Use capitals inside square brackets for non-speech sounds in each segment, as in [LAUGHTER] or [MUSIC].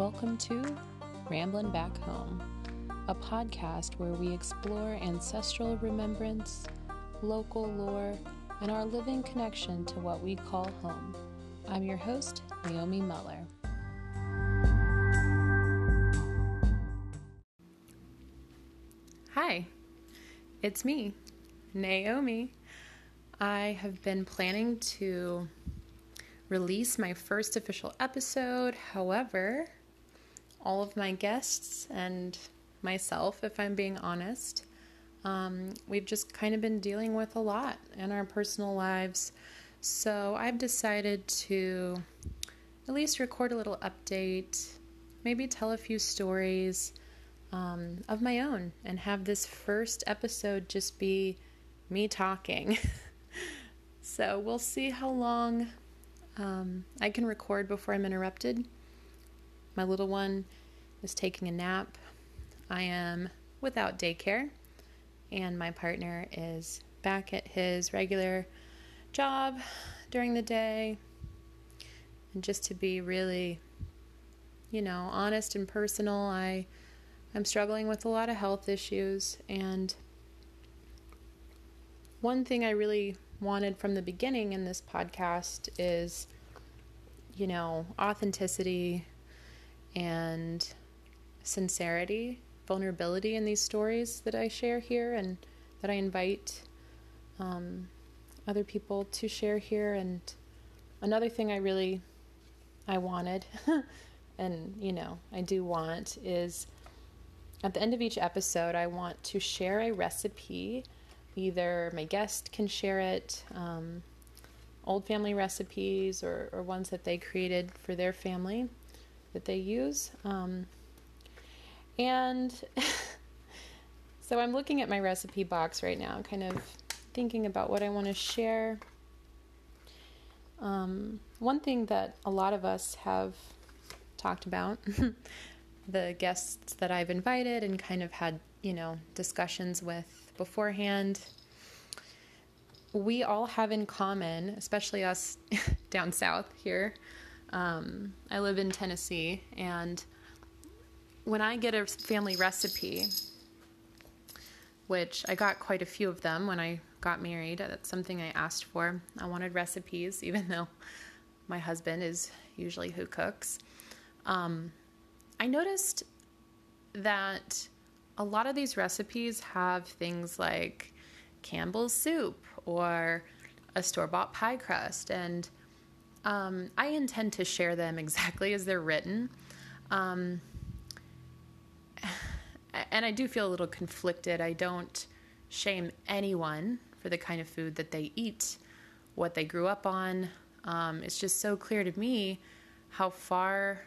Welcome to Ramblin' Back Home, a podcast where we explore ancestral remembrance, local lore, and our living connection to what we call home. I'm your host, Naomi Muller. Hi, it's me, Naomi. I have been planning to release my first official episode. However, all of my guests and myself, if I'm being honest, um, we've just kind of been dealing with a lot in our personal lives. So I've decided to at least record a little update, maybe tell a few stories um, of my own, and have this first episode just be me talking. [LAUGHS] so we'll see how long um, I can record before I'm interrupted. My little one is taking a nap. I am without daycare, and my partner is back at his regular job during the day. And just to be really, you know, honest and personal, I I'm struggling with a lot of health issues and one thing I really wanted from the beginning in this podcast is you know, authenticity and sincerity, vulnerability in these stories that I share here and that I invite um, other people to share here. And another thing I really I wanted, [LAUGHS] and you know, I do want is at the end of each episode, I want to share a recipe. Either my guest can share it, um, old family recipes or, or ones that they created for their family that they use. Um, and [LAUGHS] so I'm looking at my recipe box right now, kind of thinking about what I want to share. Um, one thing that a lot of us have talked about, [LAUGHS] the guests that I've invited and kind of had, you know, discussions with beforehand we all have in common, especially us [LAUGHS] down south here. Um, I live in Tennessee, and when I get a family recipe, which I got quite a few of them when I got married, that's something I asked for. I wanted recipes, [LAUGHS] even though my husband is usually who cooks. Um, I noticed that a lot of these recipes have things like Campbell's soup or a store bought pie crust. And um, I intend to share them exactly as they're written. Um, [SIGHS] and I do feel a little conflicted. I don't shame anyone for the kind of food that they eat, what they grew up on. Um, it's just so clear to me how far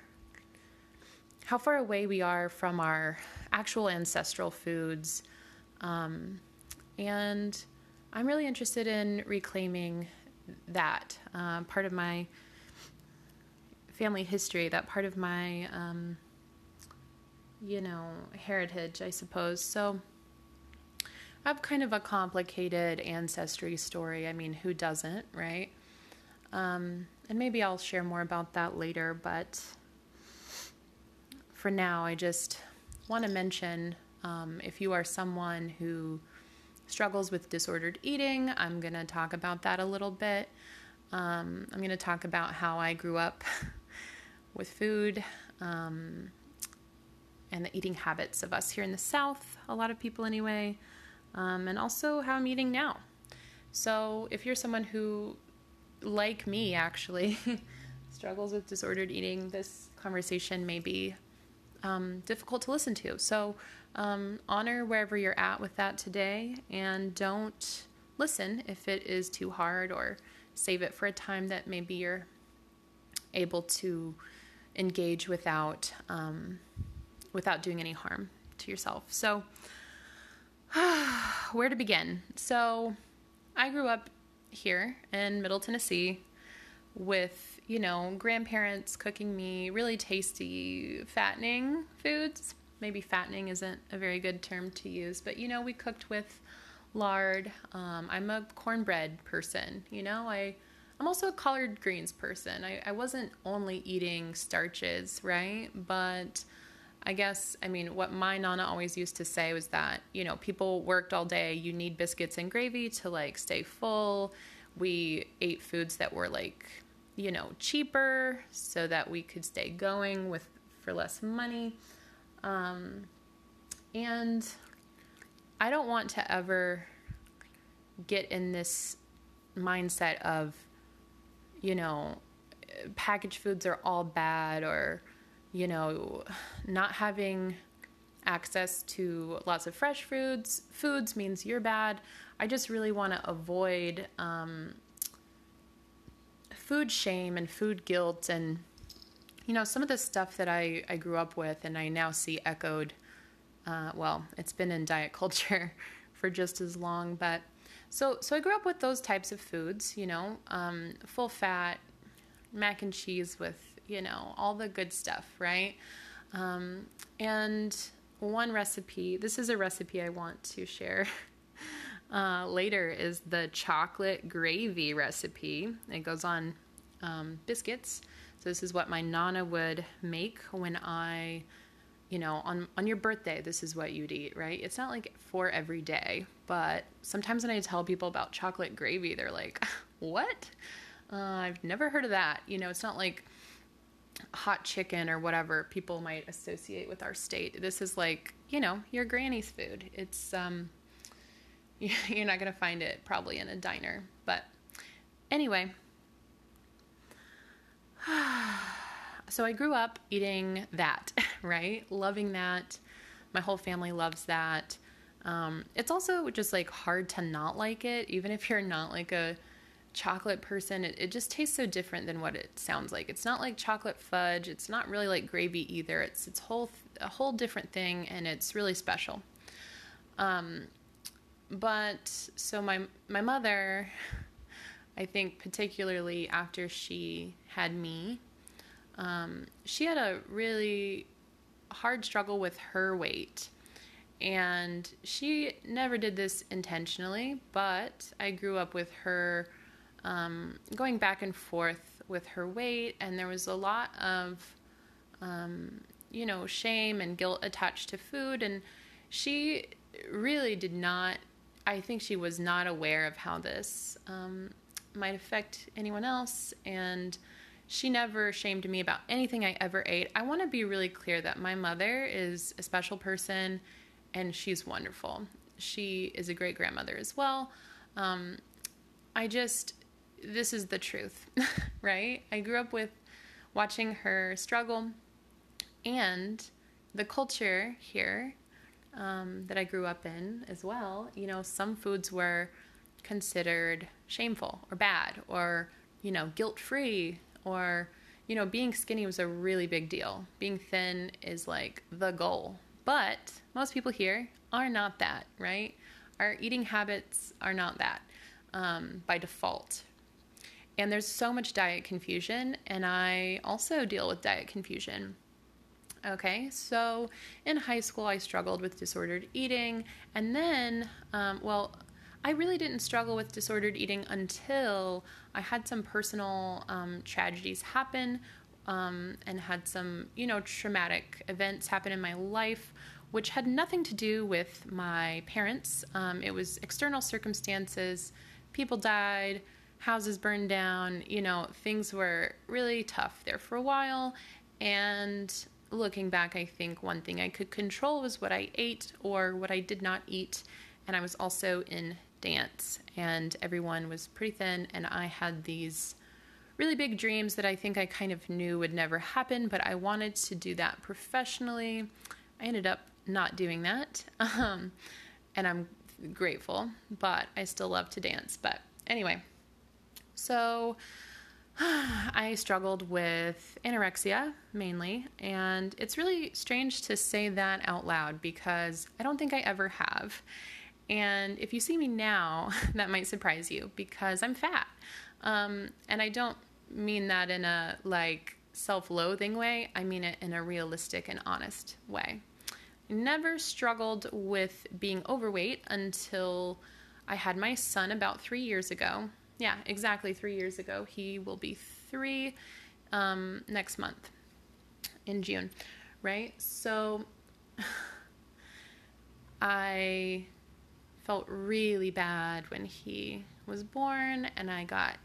how far away we are from our actual ancestral foods um, and I'm really interested in reclaiming that uh, part of my family history, that part of my, um, you know, heritage, I suppose. So I have kind of a complicated ancestry story. I mean, who doesn't, right? Um, and maybe I'll share more about that later, but for now, I just want to mention um, if you are someone who struggles with disordered eating. I'm going to talk about that a little bit. Um, I'm going to talk about how I grew up [LAUGHS] with food um, and the eating habits of us here in the South, a lot of people anyway, um, and also how I'm eating now. So, if you're someone who, like me actually, [LAUGHS] struggles with disordered eating, this conversation may be um, difficult to listen to. So, um, honor wherever you're at with that today and don't listen if it is too hard or save it for a time that maybe you're able to engage without um, without doing any harm to yourself. So, [SIGHS] where to begin? So, I grew up here in Middle Tennessee with, you know, grandparents cooking me really tasty, fattening foods maybe fattening isn't a very good term to use, but you know, we cooked with lard. Um, I'm a cornbread person, you know, I I'm also a collard greens person. I, I wasn't only eating starches, right? But I guess, I mean, what my Nana always used to say was that, you know, people worked all day. You need biscuits and gravy to like stay full. We ate foods that were like, you know, cheaper so that we could stay going with for less money. Um, and I don't want to ever get in this mindset of, you know, packaged foods are all bad or, you know, not having access to lots of fresh foods foods means you're bad. I just really want to avoid um, food shame and food guilt and you know some of the stuff that I, I grew up with and I now see echoed. Uh, well, it's been in diet [LAUGHS] culture for just as long, but so, so I grew up with those types of foods, you know, um, full fat, mac and cheese with, you know, all the good stuff, right? Um, and one recipe, this is a recipe I want to share [LAUGHS] uh, later, is the chocolate gravy recipe. It goes on um, biscuits. So, this is what my Nana would make when I you know, on on your birthday, this is what you'd eat, right? It's not like for every day, but sometimes when I tell people about chocolate gravy, they're like, [LAUGHS] "What? Uh, I've never heard of that." You know, it's not like hot chicken or whatever people might associate with our state. This is like, you know, your granny's food. It's um [LAUGHS] you're not going to find it probably in a diner. But anyway, [SIGHS] so I grew up eating that, [LAUGHS] right? Loving that. My whole family loves that. Um, it's also just like hard to not like it, even if you're not like a chocolate person. It, it just tastes so different than what it sounds like. It's not like chocolate fudge. It's not really like gravy either. It's it's whole a whole different thing, and it's really special. Um, but so my my mother, [LAUGHS] I think particularly after she had me, um, she had a really hard struggle with her weight. And she never did this intentionally, but I grew up with her um, going back and forth with her weight, and there was a lot of, um, you know, shame and guilt attached to food. And she really did not, I think she was not aware of how this um, might affect anyone else. And she never shamed me about anything I ever ate. I want to be really clear that my mother is a special person and she's wonderful. She is a great grandmother as well. Um, I just, this is the truth, [LAUGHS] right? I grew up with watching her struggle and the culture here um, that I grew up in as well. You know, some foods were considered shameful or bad or, you know, guilt free or you know, being skinny was a really big deal. Being thin is like the goal. But most people here are not that, right? Our eating habits are not that um, by default. And there's so much diet confusion, and I also deal with diet confusion. Okay, so in high school, I struggled with disordered eating, and then, um, well, I really didn't struggle with disordered eating until I had some personal um, tragedies happen um, and had some, you know, traumatic events happen in my life, which had nothing to do with my parents. Um, it was external circumstances. People died, houses burned down, you know, things were really tough there for a while. And looking back, I think one thing I could control was what I ate or what I did not eat. And I was also in dance, and everyone was pretty thin, and I had these really big dreams that I think I kind of knew would never happen, but I wanted to do that professionally. I ended up not doing that, [LAUGHS] um, and I'm grateful, but I still love to dance. But anyway, so [SIGHS] I struggled with anorexia mainly, and it's really strange to say that out loud because I don't think I ever have. And if you see me now, [LAUGHS] that might surprise you because I'm fat. Um, and I don't mean that in a like self loathing way, I mean it in a realistic and honest way. I never struggled with being overweight until I had my son about three years ago. yeah, exactly three years ago. He will be three um, next month in June, right? So [SIGHS] I felt really bad when he was born, and I got,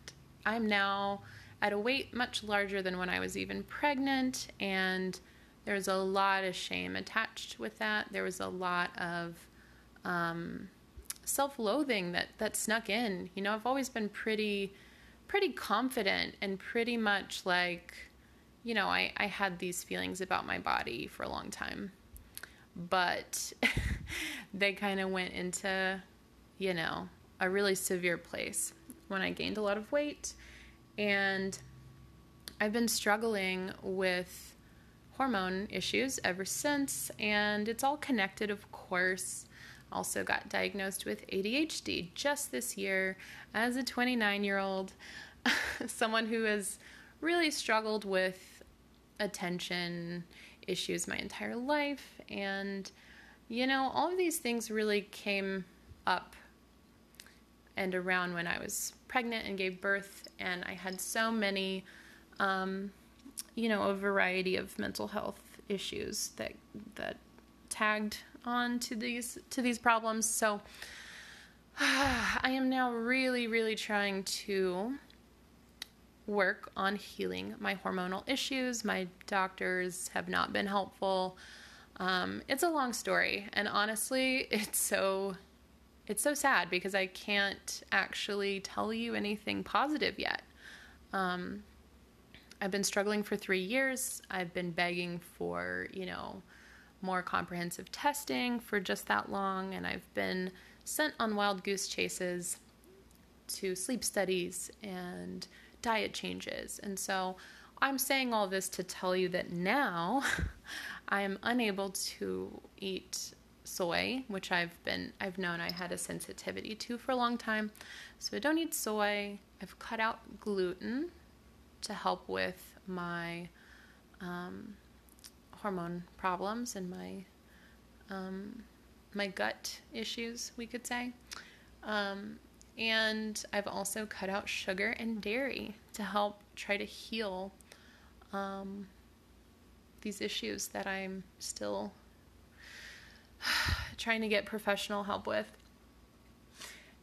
I'm now at a weight much larger than when I was even pregnant, and there's a lot of shame attached with that. There was a lot of um, self-loathing that that snuck in. You know, I've always been pretty, pretty confident and pretty much like, you know, I I had these feelings about my body for a long time, but [LAUGHS] they kind of went into, you know, a really severe place when I gained a lot of weight and I've been struggling with hormone issues ever since, and it's all connected, of course. Also, got diagnosed with ADHD just this year as a 29 year old, [LAUGHS] someone who has really struggled with attention issues my entire life. And, you know, all of these things really came up and around when I was pregnant and gave birth, and I had so many, um, you know, a variety of mental health issues that that tagged on to these to these problems. So [SIGHS] I am now really, really trying to work on healing my hormonal issues. My doctors have not been helpful. Um, it's a long story, and honestly, [LAUGHS] it's so it's so sad because I can't actually tell you anything positive yet. Um, I've been struggling for three years. I've been begging for, you know, more comprehensive testing for just that long, and I've been sent on wild goose chases to sleep studies and diet changes. And so I'm saying all this to tell you that now [LAUGHS] I am unable to eat soy, which I've been I've known I had a sensitivity to for a long time. So I don't eat soy. I've cut out gluten to help with my um, hormone problems and my um, my gut issues, we could say. Um, and I've also cut out sugar and dairy to help try to heal um, these issues that I'm still [SIGHS] trying to get professional help with.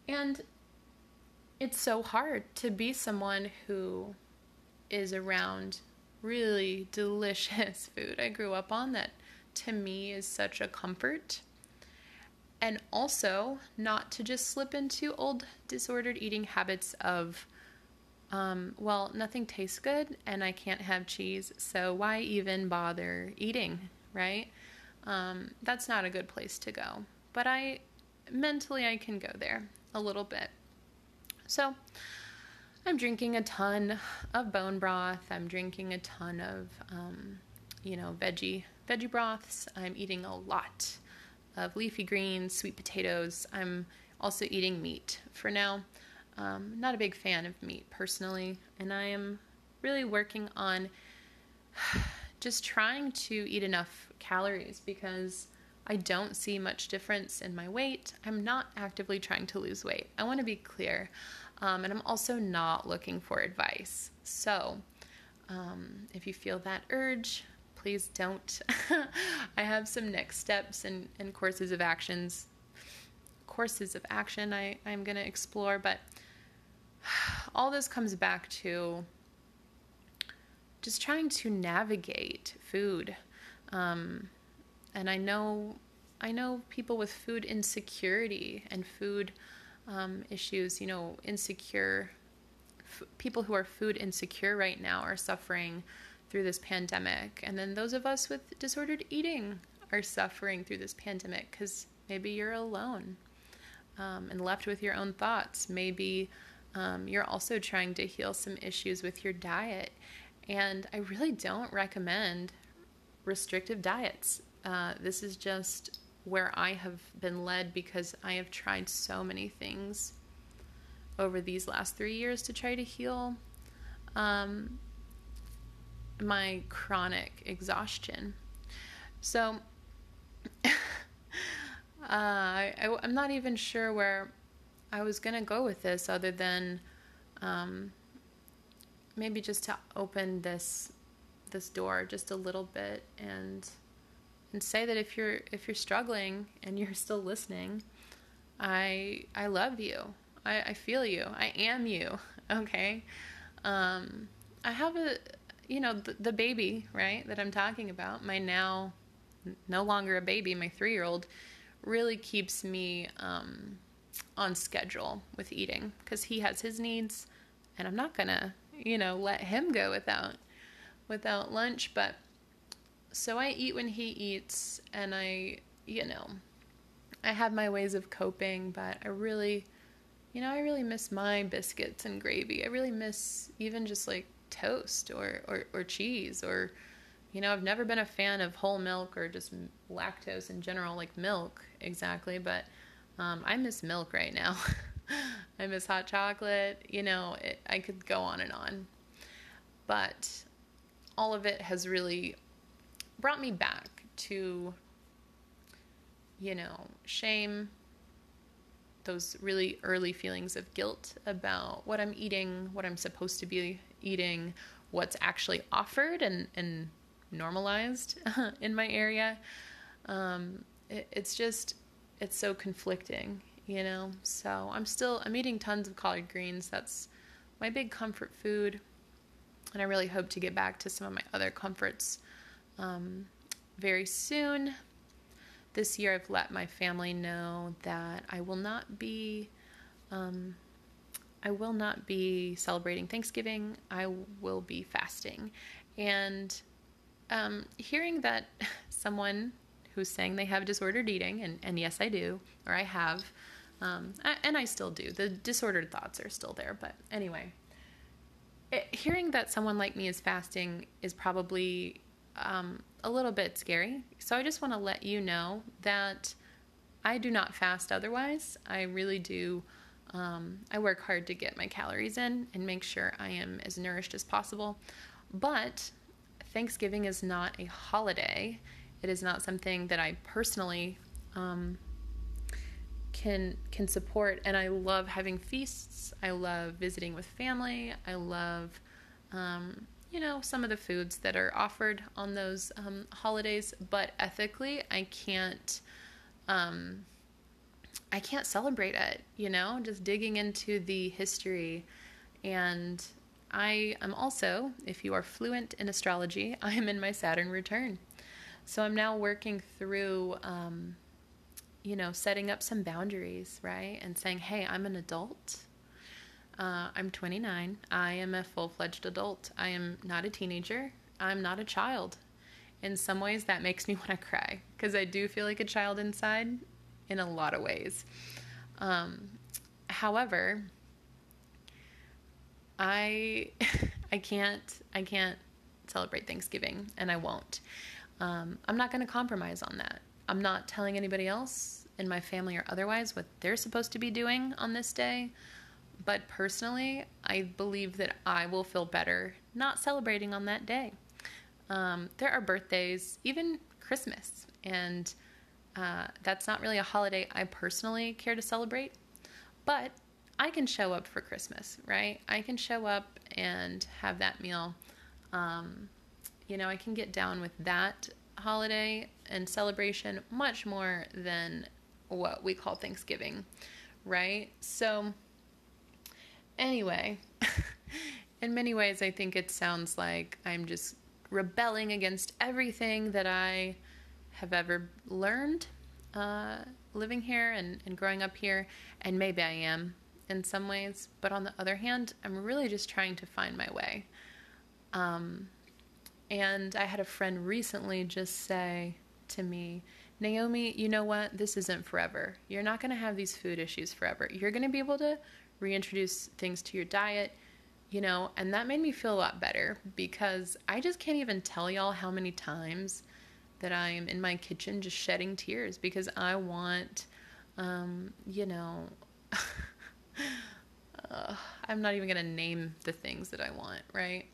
And it's so hard to be someone who is around really [LAUGHS] delicious food I grew up on that to me is such a comfort. And also not to just slip into old disordered eating habits of, um, well, nothing tastes good and I can't have cheese, so why even bother eating, right? Um, that's not a good place to go. But I mentally I can go there a little bit. So I'm drinking a ton of bone broth. I'm drinking a ton of um, you know veggie veggie broths. I'm eating a lot of leafy greens, sweet potatoes. I'm also eating meat for now. Um, not a big fan of meat personally, and I am really working on [SIGHS] just trying to eat enough calories because I don't see much difference in my weight. I'm not actively trying to lose weight. I want to be clear. Um, and I'm also not looking for advice. So, um, if you feel that urge, please don't. [LAUGHS] I have some next steps and, and courses of actions, courses of action I, I'm going to explore, but [SIGHS] all this comes back to just trying to navigate food um, and I know I know people with food insecurity and food um, issues. You know, insecure f- people who are food insecure right now are suffering through this pandemic, and then those of us with disordered eating are suffering through this pandemic because maybe you're alone um, and left with your own thoughts. Maybe um, you're also trying to heal some issues with your diet. And I really don't recommend restrictive diets. Uh, this is just where I have been led because I have tried so many things over these last three years to try to heal um, my chronic exhaustion. So [LAUGHS] uh, I, am not even sure where I was going to go with this other than um, maybe just to open this this door just a little bit and and say that if you're if you're struggling and you're still listening, I I love you. I, I feel you. I am you. [LAUGHS] Okay. Um, I have a you know the, the baby right that I'm talking about. My now no longer a baby. My three year old really keeps me um, on schedule with eating because he has his needs, and I'm not gonna you know let him go without without lunch. But so I eat when he eats, and I, you know, I have my ways of coping, but I really, you know, I really miss my biscuits and gravy. I really miss even just like toast or, or, or cheese or, you know, I've never been a fan of whole milk or just lactose in general, like milk exactly, but um, I miss milk right now. [LAUGHS] I miss hot chocolate. You know, it, I could go on and on. But all of it has really brought me back to, you know, shame, those really early feelings of guilt about what I'm eating, what I'm supposed to be eating, what's actually offered and, and normalized [LAUGHS] in my area. Um, it, it's just, it's so conflicting, you know? So I'm still, I'm eating tons of collard greens. That's my big comfort food. And I really hope to get back to some of my other comforts um, very soon. This year, I've let my family know that I will not be, um, I will not be celebrating Thanksgiving. I will be fasting, and um, hearing that [LAUGHS] someone who's saying they have disordered eating, and, and yes, I do, or I have, um, and I still do. The disordered thoughts are still there, but anyway, it, hearing that someone like me is fasting is probably um, a little bit scary. So I just want to let you know that I do not fast otherwise. I really do. Um, I work hard to get my calories in and make sure I am as nourished as possible. But Thanksgiving is not a holiday. It is not something that I personally um, can can support. And I love having feasts. I love visiting with family. I love um, you know, some of the foods that are offered on those um, holidays, but ethically, I can't. Um, I can't celebrate it, you know, just digging into the history. And I am also, if you are fluent in astrology, [LAUGHS] I am in my Saturn return. So I'm now working through, um, you know, setting up some boundaries, right? And saying, hey, I'm an adult. Uh, I'm 29. I am a full fledged adult. I am not a teenager. I'm not a child. In some ways, that makes me [LAUGHS] want to cry because I do feel like a child inside in a lot of ways. Um, however, I [LAUGHS] I can't I can't celebrate Thanksgiving, and I won't. Um, I'm not going to compromise on that. I'm not telling anybody else in my family or otherwise what they're supposed to be doing on this day. But personally, I believe that I will feel better not celebrating on that day. Um, there are birthdays, even Christmas, and uh, that's not really a holiday I personally care to celebrate. But I can show up for Christmas, right? I can show up and have that meal. Um, you know, I can get down with that holiday and celebration much more than what we call Thanksgiving, right? So, Anyway, [LAUGHS] in many ways, I think it sounds like I'm just rebelling against everything that I have ever learned uh, living here and, and growing up here. And maybe I am in some ways. But on the other hand, I'm really just trying to find my way. Um, and I had a friend recently just say to me, Naomi, you know what? This isn't forever. You're not going to have these food issues forever. You're going to be able to reintroduce things to your diet, you know, and that made me feel a lot better because I just can't even tell y'all how many times that I'm in my kitchen just shedding tears because I want, um, you know, [LAUGHS] uh, I'm not even going to name the things that I want, right?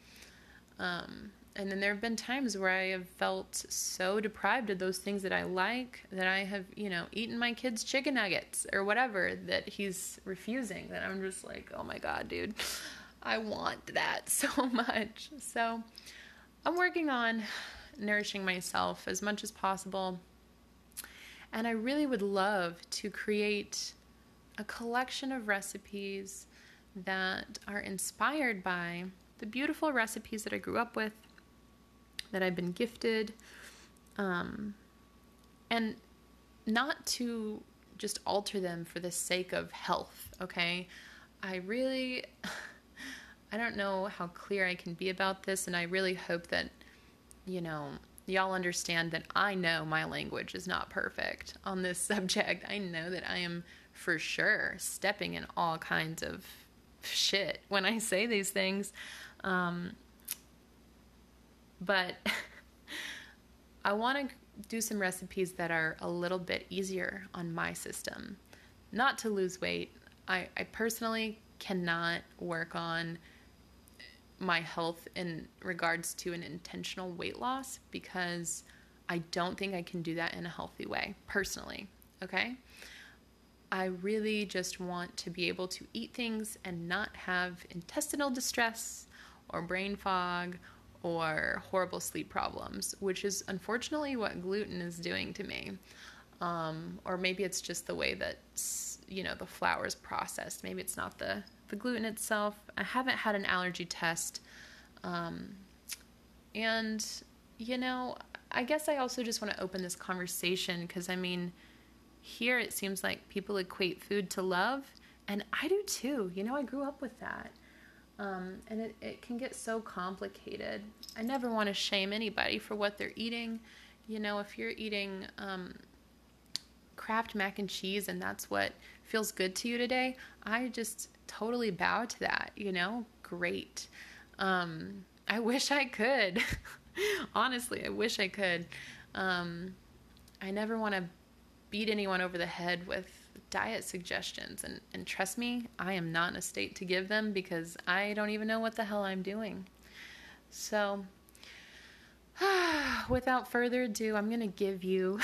Um, and then there have been times where I have felt so deprived of those things that I like that I have, you know, eaten my kid's chicken nuggets or whatever that he's refusing. That I'm just like, oh my God, dude, I want that [LAUGHS] so much. So I'm working on nourishing myself as much as possible. And I really would love to create a collection of recipes that are inspired by the beautiful recipes that I grew up with that I've been gifted, um, and not to just alter them for the sake of health, okay? I really, [LAUGHS] I don't know how clear I can be about this, and I really hope that, you know, y'all understand that I know my language is not perfect on this [LAUGHS] subject. I know that I am for sure stepping in all kinds of shit when I say these things. Um, but [LAUGHS] I want to do some recipes that are a little bit easier on my system. Not to lose weight. I, I personally cannot work on my health in regards to an intentional weight loss because I don't think I can do that in a healthy way, personally. Okay? I really just want to be able to eat things and not have intestinal distress or brain fog or horrible sleep problems, which is unfortunately what gluten is doing to me. Um, or maybe it's just the way that you know the flour is processed. Maybe it's not the the gluten itself. I haven't had an allergy test, um, and you know, I guess I also just want to open this conversation because I mean, here it seems like people equate food to love, and I do too. You know, I grew up with that. Um, and it, it can get so complicated. I never want to shame anybody for what they're eating. You know, if you're eating um, Kraft mac and cheese and that's what feels good to you today, I just totally bow to that. You know, great. Um, I [LAUGHS] wish I could. [LAUGHS] Honestly, I wish I could. Um, I never want to beat anyone over the head with diet suggestions. And, and trust me, I am not in a state to give them because I don't even know what the hell I'm doing. So, [SIGHS] without further ado, I'm going to give you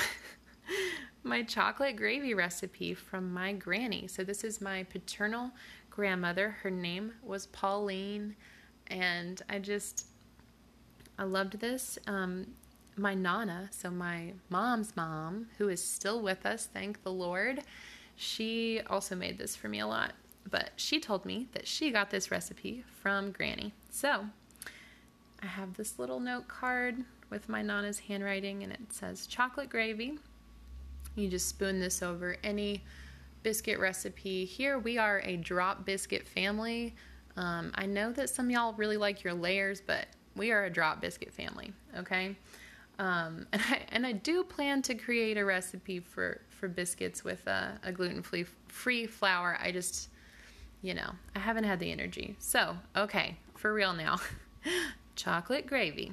[LAUGHS] my chocolate gravy recipe from my granny. So, this is my paternal grandmother. Her name was Pauline, and I just, I loved this. Um, my nana, so my mom's mom, who is still with us, thank the Lord, she also made this for me a lot, but she told me that she got this recipe from Granny. So I have this little note card with my Nana's handwriting, and it says chocolate gravy. You just spoon this over any biscuit recipe. Here we are a drop biscuit family. Um, I know that some y'all really like your layers, but we are a drop biscuit family, okay? Um, [LAUGHS] and I and I do plan to create a recipe for for biscuits with a, a gluten free flour. I just, you know, I haven't had the energy. So okay, for real now, [LAUGHS] chocolate gravy.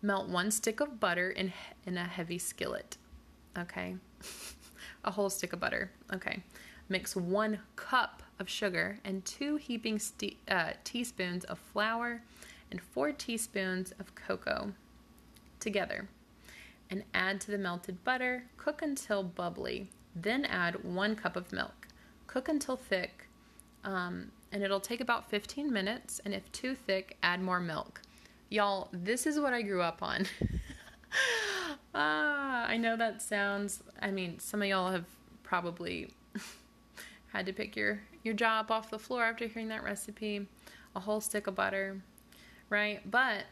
Melt one stick of butter in in a heavy skillet. Okay, [LAUGHS] a whole stick of butter. Okay, mix one cup of sugar and two heaping uh, teaspoons of flour and four teaspoons of cocoa together and add to the melted butter. Cook until bubbly. Then add one cup of milk. Cook until thick, um, and it'll take about 15 minutes. And if too thick, add more milk. Y'all, this is what I grew up on. [LAUGHS] ah, I know that sounds, I mean, some of y'all have probably [LAUGHS] had to pick your, your jaw off the floor after hearing that recipe. A whole stick of butter, right? But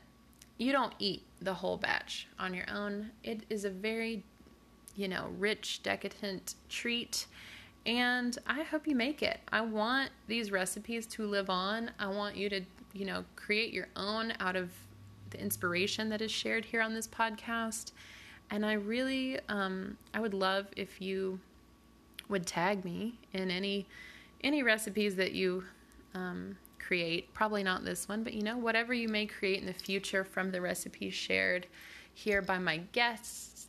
you don't eat the whole batch on your own. It is a very, you know, rich, decadent treat. And I hope you make it. I want these recipes to live on. I want you to, you know, create your own out of the inspiration that is shared here on this podcast. And I really, um, I would love if you would tag me in any any recipes that you um, create. Probably not this one, but you know, whatever you may create in the future from the recipes shared here by my guests,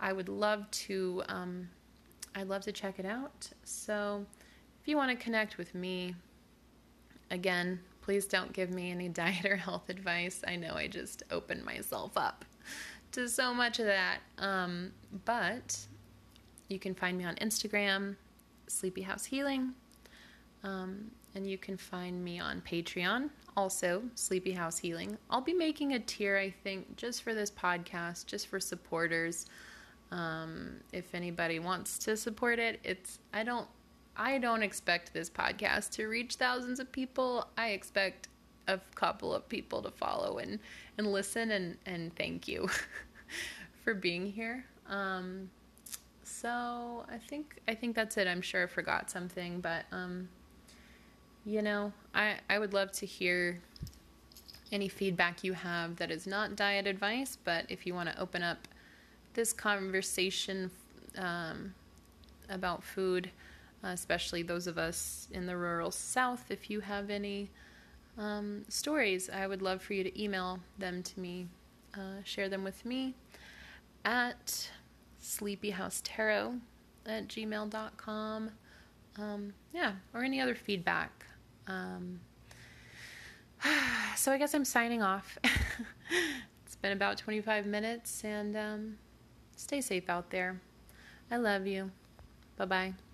I would love to. Um, I'd love to check it out. So, if you want to connect with me, again, Please don't give me any [LAUGHS] diet or health advice. I know I just opened myself up to so much of that. Um, but you can find me on Instagram, Sleepy House Healing. Um, and you can find me on Patreon, also Sleepy House Healing. I'll be making a tier, I think, just for this podcast, just for supporters. Um, if anybody wants to support it, it's I don't I don't expect this podcast to reach thousands of people. I expect a couple of people to follow and and listen and and thank you [LAUGHS] for being here. Um, so I think I think that's it. I'm sure I forgot something, but um, you know, I I would love to hear any feedback you have that is not diet advice, but if you want to open up this conversation um, about food, uh, especially those of us in the rural South, if you have any um, stories, I would love for you to email them to me, uh, share them with me at sleepyhousetarot at gmail.com. Um, yeah, or any other feedback. Um, [SIGHS] so I guess I'm signing off. [LAUGHS] it's been about 25 minutes, and um, stay safe out there. I love you. Bye bye.